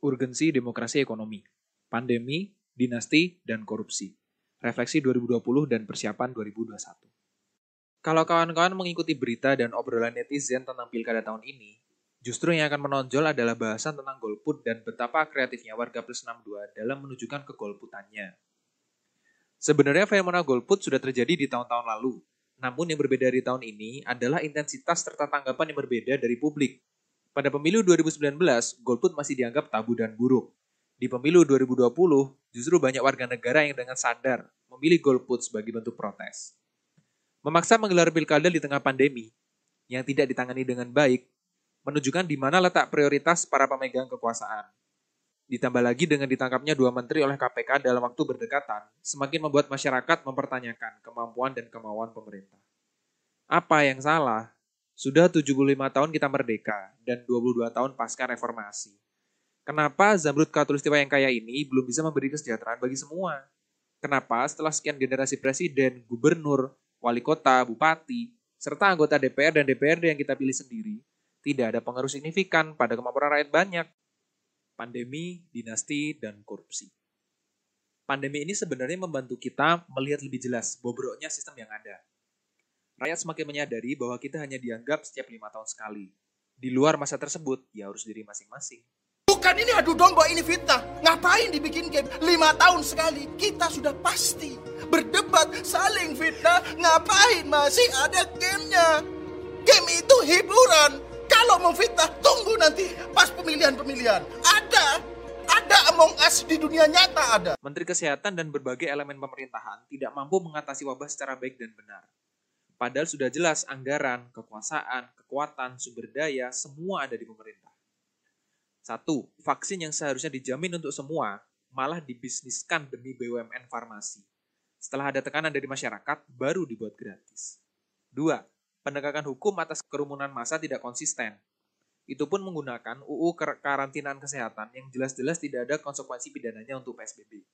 Urgensi demokrasi ekonomi, pandemi, dinasti, dan korupsi. Refleksi 2020 dan persiapan 2021. Kalau kawan-kawan mengikuti berita dan obrolan netizen tentang pilkada tahun ini, justru yang akan menonjol adalah bahasan tentang golput dan betapa kreatifnya warga plus 62 dalam menunjukkan kegolputannya. Sebenarnya fenomena golput sudah terjadi di tahun-tahun lalu, namun yang berbeda di tahun ini adalah intensitas serta tanggapan yang berbeda dari publik. Pada pemilu 2019, golput masih dianggap tabu dan buruk. Di pemilu 2020, justru banyak warga negara yang dengan sadar memilih golput sebagai bentuk protes. Memaksa menggelar pilkada di tengah pandemi yang tidak ditangani dengan baik menunjukkan di mana letak prioritas para pemegang kekuasaan. Ditambah lagi dengan ditangkapnya dua menteri oleh KPK dalam waktu berdekatan, semakin membuat masyarakat mempertanyakan kemampuan dan kemauan pemerintah. Apa yang salah sudah 75 tahun kita merdeka dan 22 tahun pasca reformasi. Kenapa Zamrud Katulistiwa yang kaya ini belum bisa memberi kesejahteraan bagi semua? Kenapa setelah sekian generasi presiden, gubernur, wali kota, bupati, serta anggota DPR dan DPRD yang kita pilih sendiri, tidak ada pengaruh signifikan pada kemampuan rakyat banyak? Pandemi, dinasti, dan korupsi. Pandemi ini sebenarnya membantu kita melihat lebih jelas bobroknya sistem yang ada rakyat semakin menyadari bahwa kita hanya dianggap setiap lima tahun sekali. Di luar masa tersebut, ya harus diri masing-masing. Bukan ini adu domba, ini fitnah. Ngapain dibikin game lima tahun sekali? Kita sudah pasti berdebat, saling fitnah. Ngapain masih ada gamenya? Game itu hiburan. Kalau memfitnah, tunggu nanti pas pemilihan-pemilihan. Ada ada Among Us di dunia nyata ada. Menteri Kesehatan dan berbagai elemen pemerintahan tidak mampu mengatasi wabah secara baik dan benar. Padahal sudah jelas anggaran, kekuasaan, kekuatan, sumber daya, semua ada di pemerintah. Satu, vaksin yang seharusnya dijamin untuk semua, malah dibisniskan demi BUMN farmasi. Setelah ada tekanan dari masyarakat, baru dibuat gratis. Dua, penegakan hukum atas kerumunan massa tidak konsisten. Itu pun menggunakan UU karantinaan kesehatan yang jelas-jelas tidak ada konsekuensi pidananya untuk PSBB.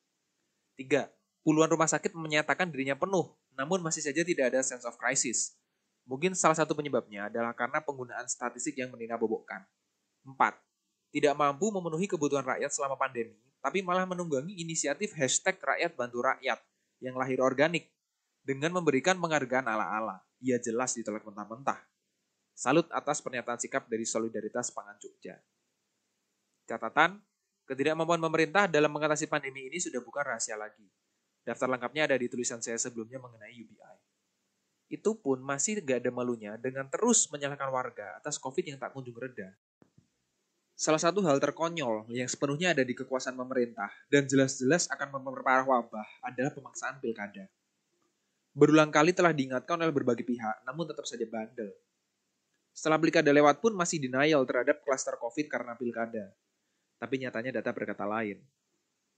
Tiga, puluhan rumah sakit menyatakan dirinya penuh namun masih saja tidak ada sense of crisis. Mungkin salah satu penyebabnya adalah karena penggunaan statistik yang menina-bobokkan. 4. Tidak mampu memenuhi kebutuhan rakyat selama pandemi, tapi malah menunggangi inisiatif hashtag rakyat bantu rakyat yang lahir organik dengan memberikan penghargaan ala-ala. Ia jelas ditolak mentah-mentah. Salut atas pernyataan sikap dari Solidaritas Pangan Jogja. Catatan, ketidakmampuan pemerintah dalam mengatasi pandemi ini sudah bukan rahasia lagi. Daftar lengkapnya ada di tulisan saya sebelumnya mengenai UBI. Itu pun masih gak ada malunya dengan terus menyalahkan warga atas COVID yang tak kunjung reda. Salah satu hal terkonyol yang sepenuhnya ada di kekuasaan pemerintah dan jelas-jelas akan memperparah wabah adalah pemaksaan pilkada. Berulang kali telah diingatkan oleh berbagai pihak, namun tetap saja bandel. Setelah pilkada lewat pun masih denial terhadap klaster COVID karena pilkada. Tapi nyatanya data berkata lain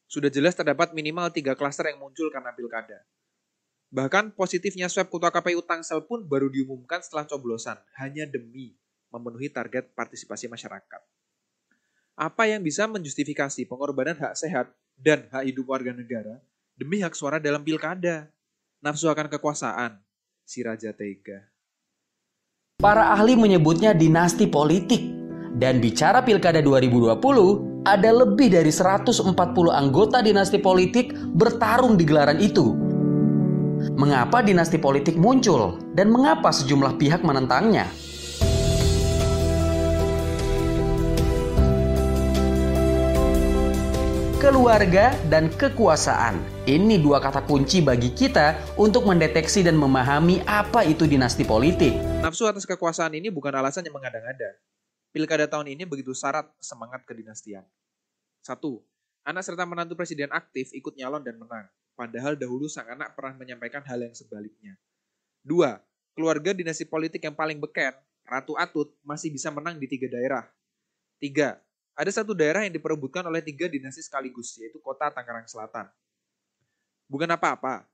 sudah jelas terdapat minimal tiga klaster yang muncul karena pilkada. Bahkan positifnya swab ketua KPU Tangsel pun baru diumumkan setelah coblosan, hanya demi memenuhi target partisipasi masyarakat. Apa yang bisa menjustifikasi pengorbanan hak sehat dan hak hidup warga negara demi hak suara dalam pilkada? Nafsu akan kekuasaan, si Raja Tega. Para ahli menyebutnya dinasti politik. Dan bicara pilkada 2020, ada lebih dari 140 anggota dinasti politik bertarung di gelaran itu. Mengapa dinasti politik muncul dan mengapa sejumlah pihak menentangnya? Keluarga dan kekuasaan. Ini dua kata kunci bagi kita untuk mendeteksi dan memahami apa itu dinasti politik. Nafsu atas kekuasaan ini bukan alasan yang mengada-ngada. Pilkada tahun ini begitu syarat semangat kedinastian. Satu, anak serta menantu presiden aktif ikut nyalon dan menang, padahal dahulu sang anak pernah menyampaikan hal yang sebaliknya. Dua, keluarga dinasti politik yang paling beken, Ratu Atut, masih bisa menang di tiga daerah. Tiga, ada satu daerah yang diperebutkan oleh tiga dinasti sekaligus, yaitu kota Tangerang Selatan. Bukan apa-apa,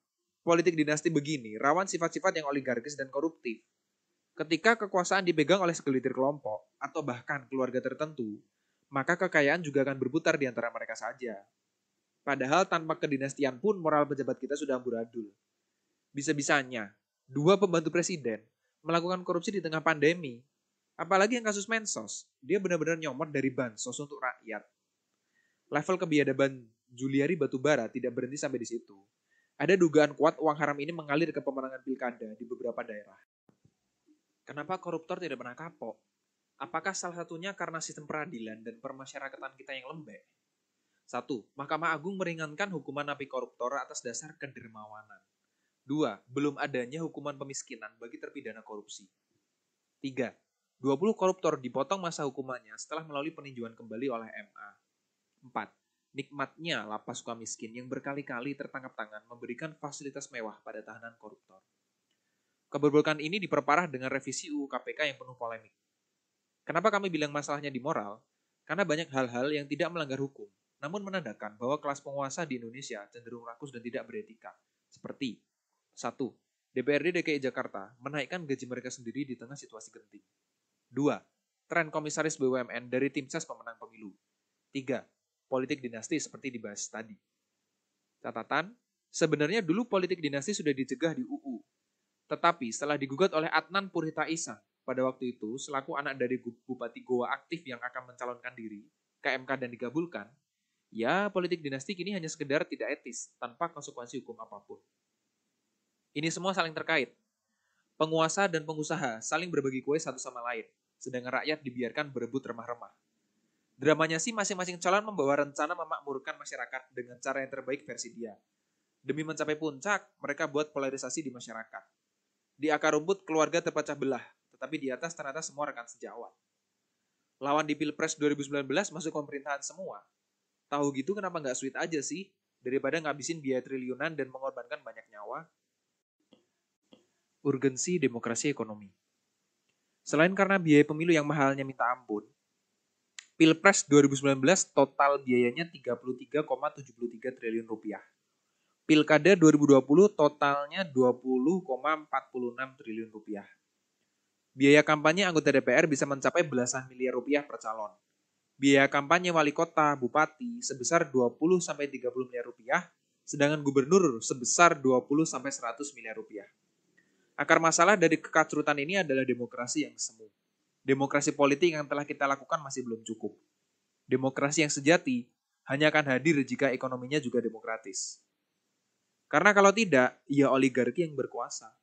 politik dinasti begini rawan sifat-sifat yang oligarkis dan koruptif. Ketika kekuasaan dipegang oleh segelintir kelompok atau bahkan keluarga tertentu, maka kekayaan juga akan berputar di antara mereka saja. Padahal tanpa kedinastian pun moral pejabat kita sudah amburadul. Bisa-bisanya, dua pembantu presiden melakukan korupsi di tengah pandemi. Apalagi yang kasus Mensos, dia benar-benar nyomot dari bansos untuk rakyat. Level kebiadaban Juliari Batubara tidak berhenti sampai di situ. Ada dugaan kuat uang haram ini mengalir ke pemenangan pilkada di beberapa daerah. Kenapa koruptor tidak pernah kapok? Apakah salah satunya karena sistem peradilan dan permasyarakatan kita yang lembek? Satu, Mahkamah Agung meringankan hukuman napi koruptor atas dasar kedermawanan. Dua, belum adanya hukuman pemiskinan bagi terpidana korupsi. Tiga, 20 koruptor dipotong masa hukumannya setelah melalui peninjauan kembali oleh MA. 4. Nikmatnya lapas suka miskin yang berkali-kali tertangkap tangan memberikan fasilitas mewah pada tahanan koruptor. Keberbokan ini diperparah dengan revisi UU KPK yang penuh polemik. Kenapa kami bilang masalahnya di moral? Karena banyak hal-hal yang tidak melanggar hukum, namun menandakan bahwa kelas penguasa di Indonesia cenderung rakus dan tidak beretika. Seperti 1. DPRD DKI Jakarta menaikkan gaji mereka sendiri di tengah situasi genting. 2. Tren komisaris BUMN dari tim ses pemenang pemilu. 3. Politik dinasti seperti dibahas tadi. Catatan, sebenarnya dulu politik dinasti sudah dicegah di UU. Tetapi setelah digugat oleh Adnan Purita Isa pada waktu itu selaku anak dari Bupati Goa aktif yang akan mencalonkan diri ke MK dan dikabulkan, ya politik dinasti kini hanya sekedar tidak etis tanpa konsekuensi hukum apa pun. Ini semua saling terkait. Penguasa dan pengusaha saling berbagi kue satu sama lain, sedangkan rakyat dibiarkan berebut remah-remah. Dramanya sih masing-masing calon membawa rencana memakmurkan masyarakat dengan cara yang terbaik versi dia. Demi mencapai puncak, mereka buat polarisasi di masyarakat. Di akar rumput, keluarga terpecah belah, tetapi di atas ternyata semua rekan sejawat. Lawan di Pilpres 2019 masuk pemerintahan semua. Tahu gitu kenapa nggak sweet aja sih? Daripada ngabisin biaya triliunan dan mengorbankan banyak nyawa. Urgensi demokrasi ekonomi. Selain karena biaya pemilu yang mahalnya minta ampun, Pilpres 2019 total biayanya 33,73 triliun rupiah. Pilkada 2020 totalnya 20,46 triliun rupiah. Biaya kampanye anggota DPR bisa mencapai belasan miliar rupiah per calon. Biaya kampanye wali kota, bupati sebesar 20 sampai 30 miliar rupiah, sedangkan gubernur sebesar 20 sampai 100 miliar rupiah. Akar masalah dari kekacrutan ini adalah demokrasi yang semu. Demokrasi politik yang telah kita lakukan masih belum cukup. Demokrasi yang sejati hanya akan hadir jika ekonominya juga demokratis. Karena kalau tidak, ia oligarki yang berkuasa.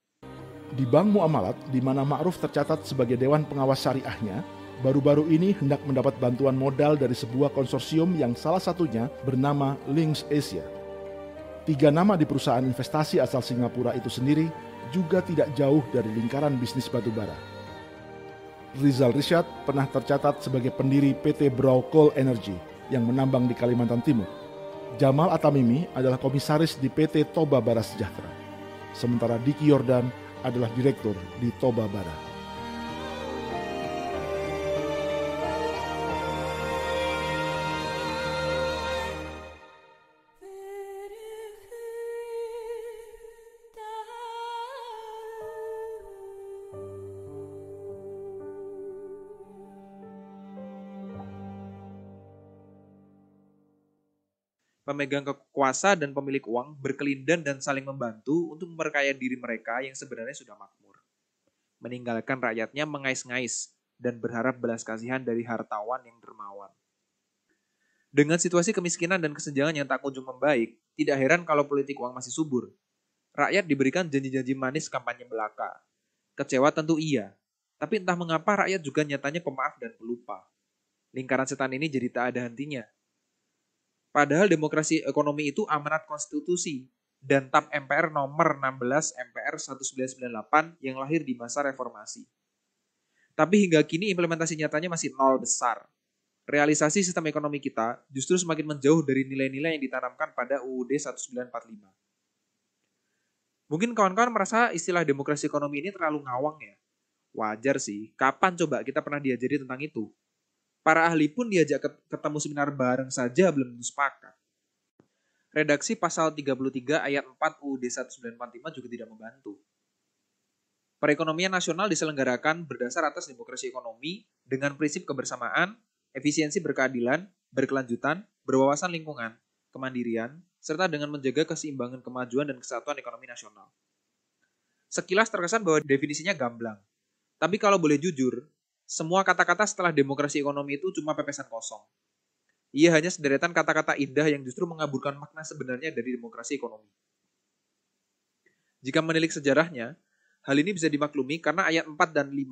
Di Bank Muamalat, di mana Ma'ruf tercatat sebagai Dewan Pengawas Syariahnya, baru-baru ini hendak mendapat bantuan modal dari sebuah konsorsium yang salah satunya bernama Links Asia. Tiga nama di perusahaan investasi asal Singapura itu sendiri juga tidak jauh dari lingkaran bisnis batubara. Rizal Rishad pernah tercatat sebagai pendiri PT Brau Coal Energy yang menambang di Kalimantan Timur. Jamal Atamimi adalah komisaris di PT Toba Bara Sejahtera. Sementara Diki Yordan adalah direktur di Toba Bara. Pemegang kekuasa dan pemilik uang berkelindan dan saling membantu untuk memperkaya diri mereka yang sebenarnya sudah makmur. Meninggalkan rakyatnya mengais-ngais dan berharap belas kasihan dari hartawan yang dermawan. Dengan situasi kemiskinan dan kesenjangan yang tak kunjung membaik, tidak heran kalau politik uang masih subur. Rakyat diberikan janji-janji manis kampanye belaka. Kecewa tentu iya, tapi entah mengapa rakyat juga nyatanya pemaaf dan pelupa. Lingkaran setan ini jadi tak ada hentinya, Padahal demokrasi ekonomi itu amanat konstitusi dan TAP MPR nomor 16 MPR 1998 yang lahir di masa reformasi. Tapi hingga kini implementasi nyatanya masih nol besar. Realisasi sistem ekonomi kita justru semakin menjauh dari nilai-nilai yang ditanamkan pada UUD 1945. Mungkin kawan-kawan merasa istilah demokrasi ekonomi ini terlalu ngawang ya. Wajar sih, kapan coba kita pernah diajari tentang itu? Para ahli pun diajak ketemu seminar bareng saja belum sepakat. Redaksi pasal 33 ayat 4 UUD 1945 juga tidak membantu. Perekonomian nasional diselenggarakan berdasar atas demokrasi ekonomi dengan prinsip kebersamaan, efisiensi berkeadilan, berkelanjutan, berwawasan lingkungan, kemandirian, serta dengan menjaga keseimbangan kemajuan dan kesatuan ekonomi nasional. Sekilas terkesan bahwa definisinya gamblang. Tapi kalau boleh jujur, semua kata-kata setelah demokrasi ekonomi itu cuma pepesan kosong. Ia hanya sederetan kata-kata indah yang justru mengaburkan makna sebenarnya dari demokrasi ekonomi. Jika menilik sejarahnya, hal ini bisa dimaklumi karena ayat 4 dan 5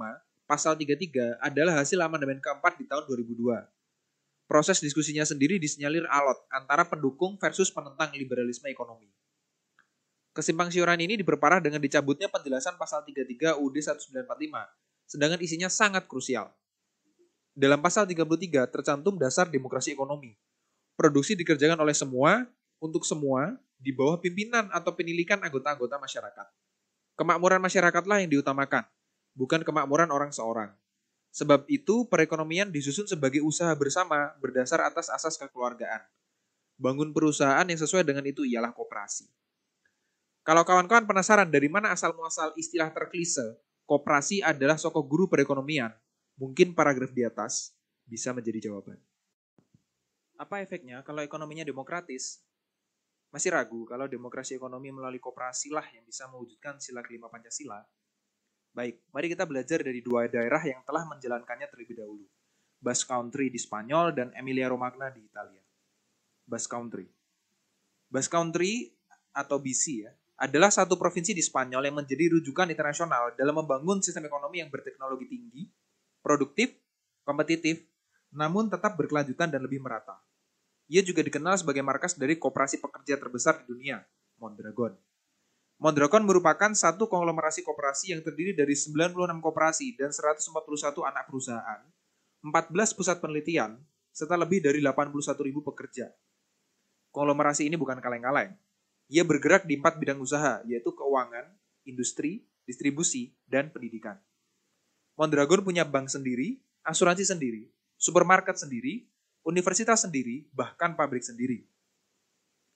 pasal 33 adalah hasil amandemen keempat di tahun 2002. Proses diskusinya sendiri disinyalir alot antara pendukung versus penentang liberalisme ekonomi. Kesimpang siuran ini diperparah dengan dicabutnya penjelasan pasal 33 UUD 1945, sedangkan isinya sangat krusial. Dalam pasal 33 tercantum dasar demokrasi ekonomi. Produksi dikerjakan oleh semua, untuk semua, di bawah pimpinan atau penilikan anggota-anggota masyarakat. Kemakmuran masyarakatlah yang diutamakan, bukan kemakmuran orang seorang. Sebab itu, perekonomian disusun sebagai usaha bersama berdasar atas asas kekeluargaan. Bangun perusahaan yang sesuai dengan itu ialah koperasi. Kalau kawan-kawan penasaran dari mana asal-muasal istilah terklise, koperasi adalah sokok guru perekonomian, mungkin paragraf di atas bisa menjadi jawaban. Apa efeknya kalau ekonominya demokratis? Masih ragu kalau demokrasi ekonomi melalui kooperasi lah yang bisa mewujudkan sila kelima Pancasila? Baik, mari kita belajar dari dua daerah yang telah menjalankannya terlebih dahulu. Basque Country di Spanyol dan Emilia Romagna di Italia. Basque Country. Basque Country atau BC ya, adalah satu provinsi di Spanyol yang menjadi rujukan internasional dalam membangun sistem ekonomi yang berteknologi tinggi, produktif, kompetitif, namun tetap berkelanjutan dan lebih merata. Ia juga dikenal sebagai markas dari kooperasi pekerja terbesar di dunia, Mondragon. Mondragon merupakan satu konglomerasi kooperasi yang terdiri dari 96 kooperasi dan 141 anak perusahaan, 14 pusat penelitian, serta lebih dari 81 ribu pekerja. Konglomerasi ini bukan kaleng-kaleng. Ia bergerak di empat bidang usaha, yaitu keuangan, industri, distribusi, dan pendidikan. Mondragon punya bank sendiri, asuransi sendiri, supermarket sendiri, universitas sendiri, bahkan pabrik sendiri.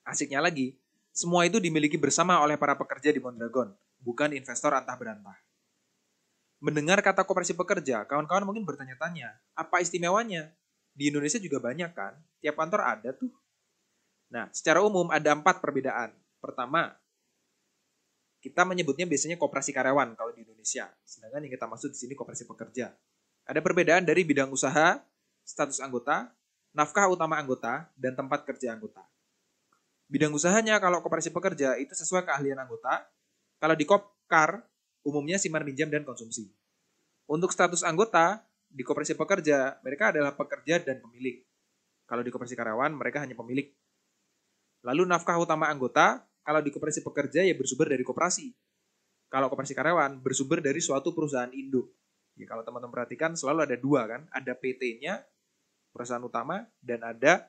Asiknya lagi, semua itu dimiliki bersama oleh para pekerja di Mondragon, bukan investor antah berantah. Mendengar kata koperasi pekerja, kawan-kawan mungkin bertanya-tanya, apa istimewanya? Di Indonesia juga banyak kan? Tiap kantor ada tuh. Nah, secara umum ada empat perbedaan. Pertama, kita menyebutnya biasanya koperasi karyawan kalau di Indonesia, sedangkan yang kita maksud di sini koperasi pekerja. Ada perbedaan dari bidang usaha, status anggota, nafkah utama anggota, dan tempat kerja anggota. Bidang usahanya kalau koperasi pekerja itu sesuai keahlian anggota, kalau di Kopkar umumnya simar minjam dan konsumsi. Untuk status anggota, di koperasi pekerja mereka adalah pekerja dan pemilik. Kalau di koperasi karyawan mereka hanya pemilik. Lalu nafkah utama anggota, kalau di koperasi pekerja ya bersumber dari koperasi. Kalau koperasi karyawan bersumber dari suatu perusahaan induk. Ya kalau teman-teman perhatikan selalu ada dua kan, ada PT-nya perusahaan utama, dan ada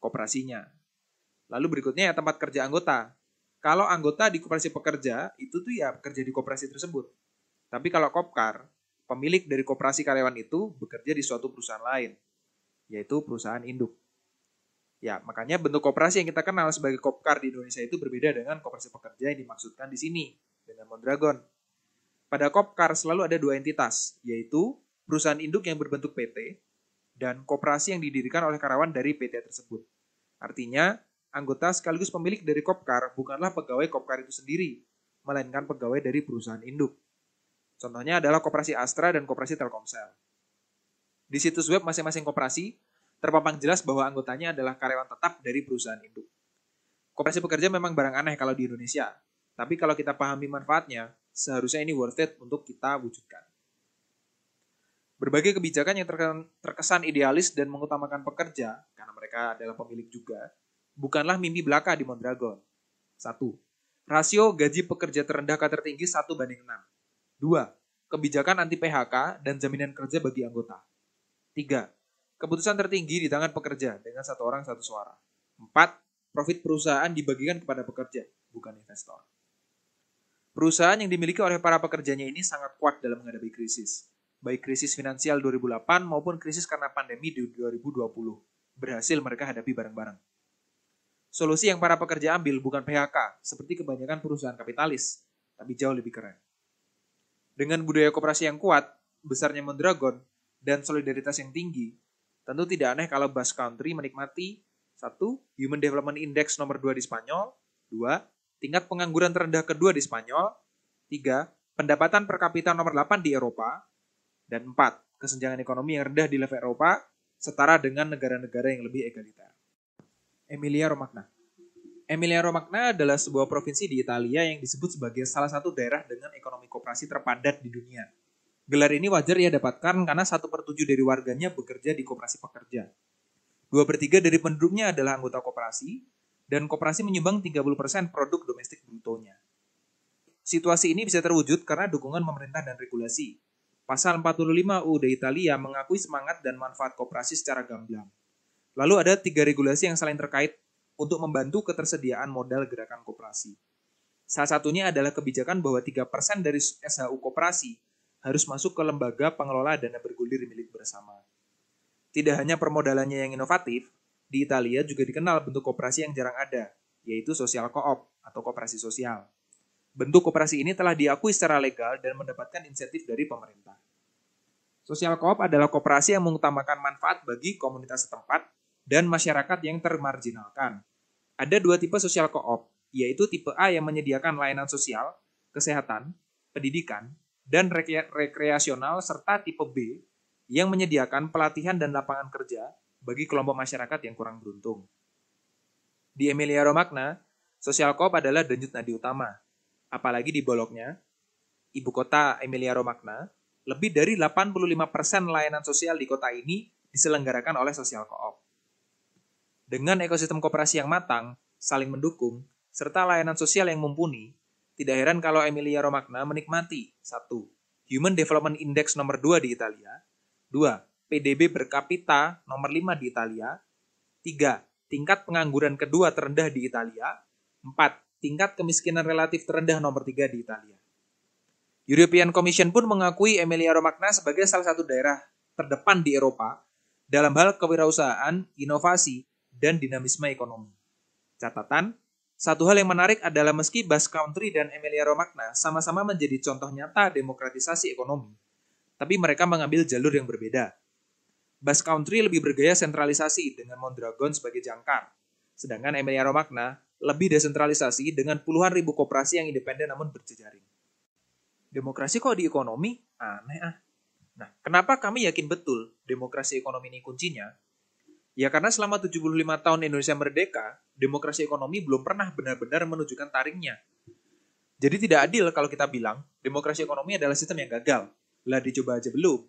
koperasinya. Lalu berikutnya ya tempat kerja anggota. Kalau anggota di koperasi pekerja, itu tuh ya bekerja di koperasi tersebut. Tapi kalau Kopkar, pemilik dari koperasi karyawan itu bekerja di suatu perusahaan lain, yaitu perusahaan induk. Ya, makanya bentuk koperasi yang kita kenal sebagai Kopkar di Indonesia itu berbeda dengan koperasi pekerja yang dimaksudkan di sini, dengan Mondragon. Pada Kopkar selalu ada dua entitas, yaitu perusahaan induk yang berbentuk PT dan koperasi yang didirikan oleh karyawan dari PT tersebut. Artinya, anggota sekaligus pemilik dari Kopkar bukanlah pegawai Kopkar itu sendiri, melainkan pegawai dari perusahaan induk. Contohnya adalah Koperasi Astra dan Koperasi Telkomsel. Di situs web masing-masing koperasi, terpampang jelas bahwa anggotanya adalah karyawan tetap dari perusahaan induk. Koperasi pekerja memang barang aneh kalau di Indonesia, tapi kalau kita pahami manfaatnya, seharusnya ini worth it untuk kita wujudkan. Berbagai kebijakan yang terkesan idealis dan mengutamakan pekerja, karena mereka adalah pemilik juga, bukanlah mimpi belaka di Mondragon. Satu, Rasio gaji pekerja terendah kata tertinggi 1 banding 6. Dua, Kebijakan anti PHK dan jaminan kerja bagi anggota. Tiga, Keputusan tertinggi di tangan pekerja dengan satu orang satu suara. Empat, Profit perusahaan dibagikan kepada pekerja, bukan investor. Perusahaan yang dimiliki oleh para pekerjanya ini sangat kuat dalam menghadapi krisis baik krisis finansial 2008 maupun krisis karena pandemi di 2020. Berhasil mereka hadapi bareng-bareng. Solusi yang para pekerja ambil bukan PHK, seperti kebanyakan perusahaan kapitalis, tapi jauh lebih keren. Dengan budaya kooperasi yang kuat, besarnya Mondragon, dan solidaritas yang tinggi, tentu tidak aneh kalau Basque Country menikmati satu, Human Development Index nomor 2 di Spanyol, dua, tingkat pengangguran terendah kedua di Spanyol, tiga, pendapatan per kapita nomor 8 di Eropa, dan empat, kesenjangan ekonomi yang rendah di level Eropa, setara dengan negara-negara yang lebih egaliter. Emilia Romagna Emilia Romagna adalah sebuah provinsi di Italia yang disebut sebagai salah satu daerah dengan ekonomi koperasi terpadat di dunia. Gelar ini wajar ia dapatkan karena satu per tujuh dari warganya bekerja di koperasi pekerja. Dua per tiga dari penduduknya adalah anggota koperasi, dan koperasi menyumbang 30% produk domestik brutonya. Situasi ini bisa terwujud karena dukungan pemerintah dan regulasi. Pasal 45 UUD Italia mengakui semangat dan manfaat koperasi secara gamblang. Lalu ada tiga regulasi yang saling terkait untuk membantu ketersediaan modal gerakan koperasi. Salah satunya adalah kebijakan bahwa 3% dari SHU koperasi harus masuk ke lembaga pengelola dana bergulir milik bersama. Tidak hanya permodalannya yang inovatif, di Italia juga dikenal bentuk koperasi yang jarang ada, yaitu sosial koop atau koperasi sosial. Bentuk koperasi ini telah diakui secara legal dan mendapatkan insentif dari pemerintah. Sosial koop adalah koperasi yang mengutamakan manfaat bagi komunitas setempat dan masyarakat yang termarginalkan. Ada dua tipe sosial koop, yaitu tipe A yang menyediakan layanan sosial, kesehatan, pendidikan, dan rekreasional serta tipe B yang menyediakan pelatihan dan lapangan kerja bagi kelompok masyarakat yang kurang beruntung. Di Emilia Romagna, sosial koop adalah denyut nadi utama. Apalagi di Bologna, ibu kota Emilia Romagna, lebih dari 85% layanan sosial di kota ini diselenggarakan oleh sosial koop. Dengan ekosistem kooperasi yang matang, saling mendukung, serta layanan sosial yang mumpuni, tidak heran kalau Emilia Romagna menikmati 1. Human Development Index nomor 2 di Italia 2. PDB per kapita nomor 5 di Italia 3. Tingkat pengangguran kedua terendah di Italia 4. Tingkat kemiskinan relatif terendah nomor 3 di Italia European Commission pun mengakui Emilia Romagna sebagai salah satu daerah terdepan di Eropa dalam hal kewirausahaan, inovasi, dan dinamisme ekonomi. Catatan, satu hal yang menarik adalah meski Basque Country dan Emilia Romagna sama-sama menjadi contoh nyata demokratisasi ekonomi, tapi mereka mengambil jalur yang berbeda. Basque Country lebih bergaya sentralisasi dengan Mondragon sebagai jangkar, sedangkan Emilia Romagna lebih desentralisasi dengan puluhan ribu koperasi yang independen namun berjejaring. Demokrasi kok di ekonomi? Aneh ah. Nah, kenapa kami yakin betul demokrasi ekonomi ini kuncinya? Ya karena selama 75 tahun Indonesia merdeka, demokrasi ekonomi belum pernah benar-benar menunjukkan taringnya. Jadi tidak adil kalau kita bilang demokrasi ekonomi adalah sistem yang gagal. Lah dicoba aja belum.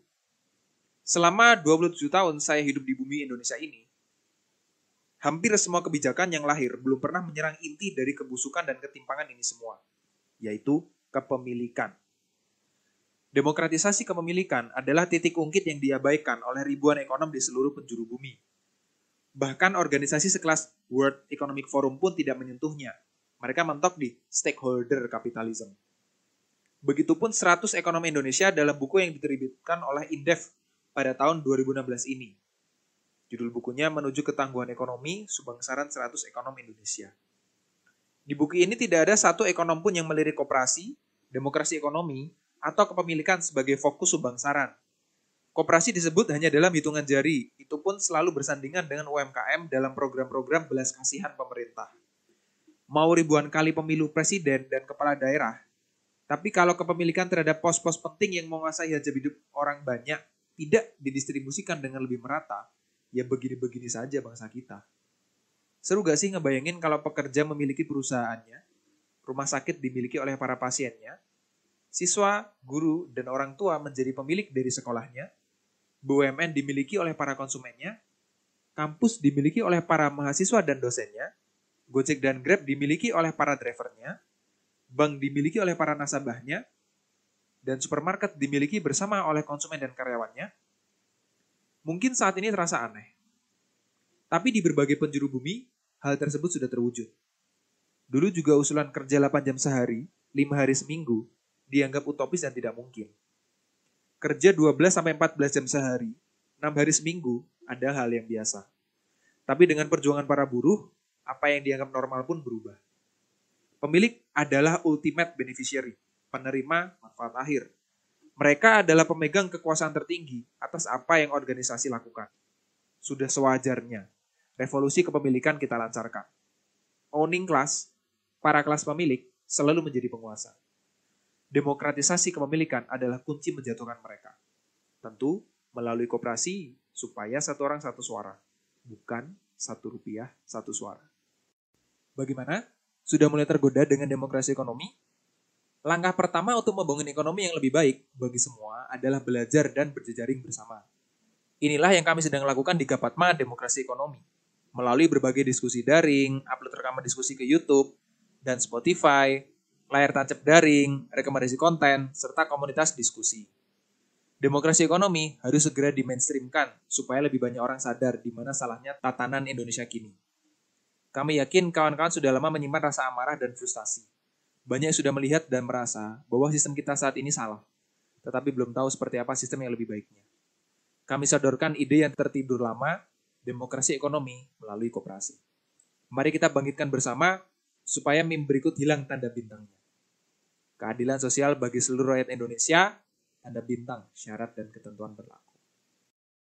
Selama 27 tahun saya hidup di bumi Indonesia ini, hampir semua kebijakan yang lahir belum pernah menyerang inti dari kebusukan dan ketimpangan ini semua, yaitu kepemilikan. Demokratisasi kepemilikan adalah titik ungkit yang diabaikan oleh ribuan ekonom di seluruh penjuru bumi. Bahkan organisasi sekelas World Economic Forum pun tidak menyentuhnya. Mereka mentok di stakeholder capitalism. Begitupun 100 ekonomi Indonesia dalam buku yang diterbitkan oleh Indef pada tahun 2016 ini. Judul bukunya Menuju Ketangguhan Ekonomi, Subangsaran 100 Ekonom Indonesia. Di buku ini tidak ada satu ekonom pun yang melirik koperasi, demokrasi ekonomi, atau kepemilikan sebagai fokus subangsaran. Koperasi disebut hanya dalam hitungan jari, itu pun selalu bersandingan dengan UMKM dalam program-program belas kasihan pemerintah. Mau ribuan kali pemilu presiden dan kepala daerah, tapi kalau kepemilikan terhadap pos-pos penting yang menguasai hajat hidup orang banyak tidak didistribusikan dengan lebih merata, ya begini-begini saja bangsa kita. Seru gak sih ngebayangin kalau pekerja memiliki perusahaannya, rumah sakit dimiliki oleh para pasiennya, siswa, guru, dan orang tua menjadi pemilik dari sekolahnya, BUMN dimiliki oleh para konsumennya, kampus dimiliki oleh para mahasiswa dan dosennya, Gojek dan Grab dimiliki oleh para drivernya, bank dimiliki oleh para nasabahnya, dan supermarket dimiliki bersama oleh konsumen dan karyawannya, mungkin saat ini terasa aneh. Tapi di berbagai penjuru bumi, hal tersebut sudah terwujud. Dulu juga usulan kerja 8 jam sehari, 5 hari seminggu, dianggap utopis dan tidak mungkin kerja 12 sampai 14 jam sehari, 6 hari seminggu ada hal yang biasa. Tapi dengan perjuangan para buruh, apa yang dianggap normal pun berubah. Pemilik adalah ultimate beneficiary, penerima manfaat akhir. Mereka adalah pemegang kekuasaan tertinggi atas apa yang organisasi lakukan. Sudah sewajarnya, revolusi kepemilikan kita lancarkan. Owning class, para kelas pemilik, selalu menjadi penguasa demokratisasi kepemilikan adalah kunci menjatuhkan mereka. Tentu, melalui kooperasi, supaya satu orang satu suara, bukan satu rupiah satu suara. Bagaimana? Sudah mulai tergoda dengan demokrasi ekonomi? Langkah pertama untuk membangun ekonomi yang lebih baik bagi semua adalah belajar dan berjejaring bersama. Inilah yang kami sedang lakukan di Gapatma Demokrasi Ekonomi. Melalui berbagai diskusi daring, upload rekaman diskusi ke YouTube, dan Spotify, layar tancap daring, rekomendasi konten, serta komunitas diskusi. Demokrasi ekonomi harus segera dimainstreamkan supaya lebih banyak orang sadar di mana salahnya tatanan Indonesia kini. Kami yakin kawan-kawan sudah lama menyimpan rasa amarah dan frustasi. Banyak sudah melihat dan merasa bahwa sistem kita saat ini salah, tetapi belum tahu seperti apa sistem yang lebih baiknya. Kami sodorkan ide yang tertidur lama, demokrasi ekonomi melalui kooperasi. Mari kita bangkitkan bersama supaya meme berikut hilang tanda bintangnya. Keadilan sosial bagi seluruh rakyat Indonesia, tanda bintang, syarat dan ketentuan berlaku.